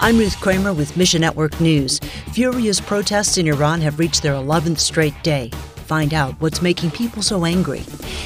I'm Ruth Kramer with Mission Network News. Furious protests in Iran have reached their 11th straight day. Find out what's making people so angry.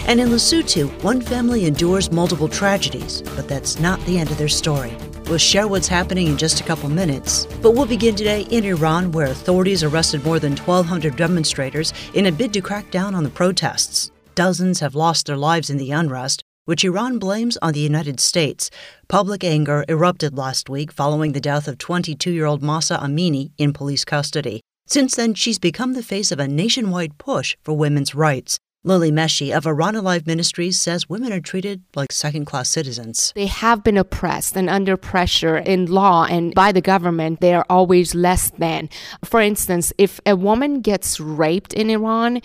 And in Lesotho, one family endures multiple tragedies, but that's not the end of their story. We'll share what's happening in just a couple minutes. But we'll begin today in Iran, where authorities arrested more than 1,200 demonstrators in a bid to crack down on the protests. Dozens have lost their lives in the unrest, which Iran blames on the United States. Public anger erupted last week following the death of 22 year old Mahsa Amini in police custody. Since then, she's become the face of a nationwide push for women's rights. Lily Meschi of Iran Alive Ministries says women are treated like second class citizens. They have been oppressed and under pressure in law and by the government. They are always less than. For instance, if a woman gets raped in Iran,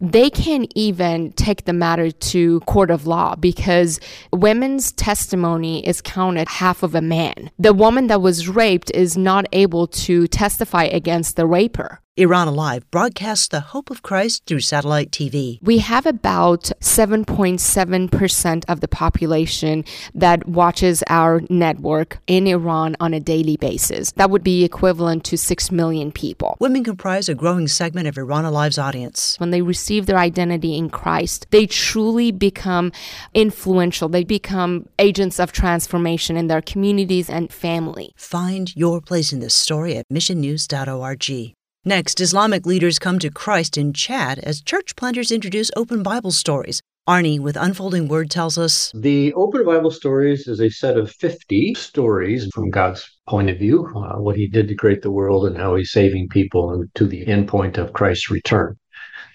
they can't even take the matter to court of law because women's testimony is counted half of a man. The woman that was raped is not able to testify against the raper. Iran Alive broadcasts the hope of Christ through satellite TV. We have about 7.7% of the population that watches our network in Iran on a daily basis. That would be equivalent to 6 million people. Women comprise a growing segment of Iran Alive's audience. When they receive their identity in Christ, they truly become influential. They become agents of transformation in their communities and family. Find your place in this story at missionnews.org. Next, Islamic leaders come to Christ in Chad as church planters introduce open Bible stories. Arnie with Unfolding Word tells us The Open Bible Stories is a set of 50 stories from God's point of view, uh, what He did to create the world and how He's saving people to the end point of Christ's return.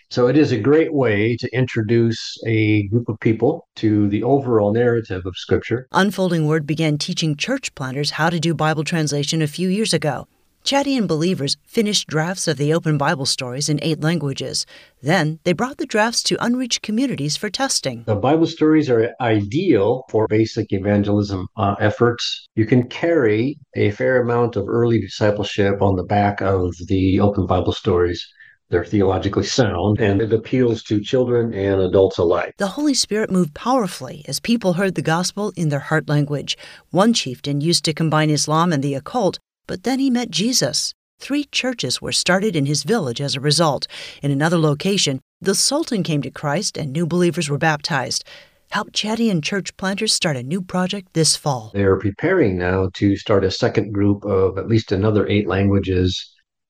So it is a great way to introduce a group of people to the overall narrative of Scripture. Unfolding Word began teaching church planters how to do Bible translation a few years ago. Chadian believers finished drafts of the open Bible stories in eight languages. Then they brought the drafts to unreached communities for testing. The Bible stories are ideal for basic evangelism uh, efforts. You can carry a fair amount of early discipleship on the back of the open Bible stories. They're theologically sound and it appeals to children and adults alike. The Holy Spirit moved powerfully as people heard the gospel in their heart language. One chieftain used to combine Islam and the occult but then he met Jesus. Three churches were started in his village as a result. In another location, the Sultan came to Christ and new believers were baptized. Help Chadian church planters start a new project this fall. They are preparing now to start a second group of at least another eight languages.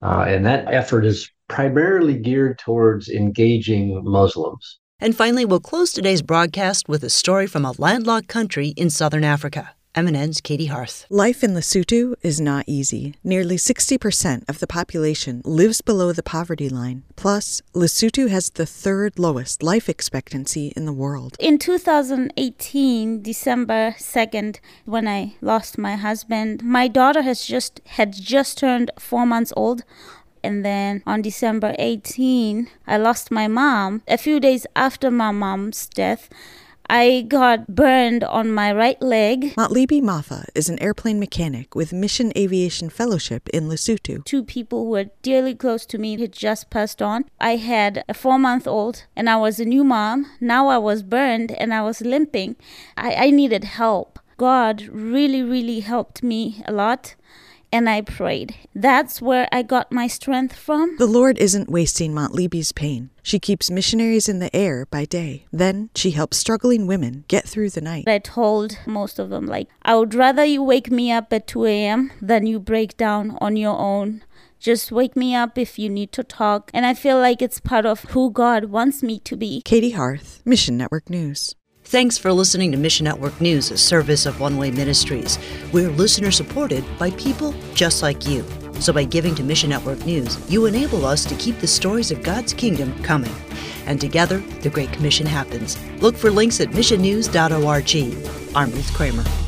Uh, and that effort is primarily geared towards engaging Muslims. And finally, we'll close today's broadcast with a story from a landlocked country in southern Africa. MNN's Katey Hearth. Life in Lesotho is not easy. Nearly 60% of the population lives below the poverty line. Plus, Lesotho has the third lowest life expectancy in the world. In 2018, December 2nd, when I lost my husband, my daughter has just had just turned 4 months old. And then on December 18, I lost my mom. A few days after my mom's death, I got burned on my right leg. Matlibi Mafa is an airplane mechanic with Mission Aviation Fellowship in Lesotho. Two people who were dearly close to me had just passed on. I had a four month old and I was a new mom. Now I was burned and I was limping. I, I needed help. God really, really helped me a lot and I prayed. That's where I got my strength from. The Lord isn't wasting Matlibi's pain. She keeps missionaries in the air by day. Then she helps struggling women get through the night. I told most of them, like, I would rather you wake me up at 2 a.m. than you break down on your own. Just wake me up if you need to talk. And I feel like it's part of who God wants me to be. Katey Hearth, Mission Network News. Thanks for listening to Mission Network News, a service of One Way Ministries. We're listener supported by people just like you. So by giving to Mission Network News, you enable us to keep the stories of God's kingdom coming. And together, the Great Commission happens. Look for links at missionnews.org. I'm Ruth Kramer.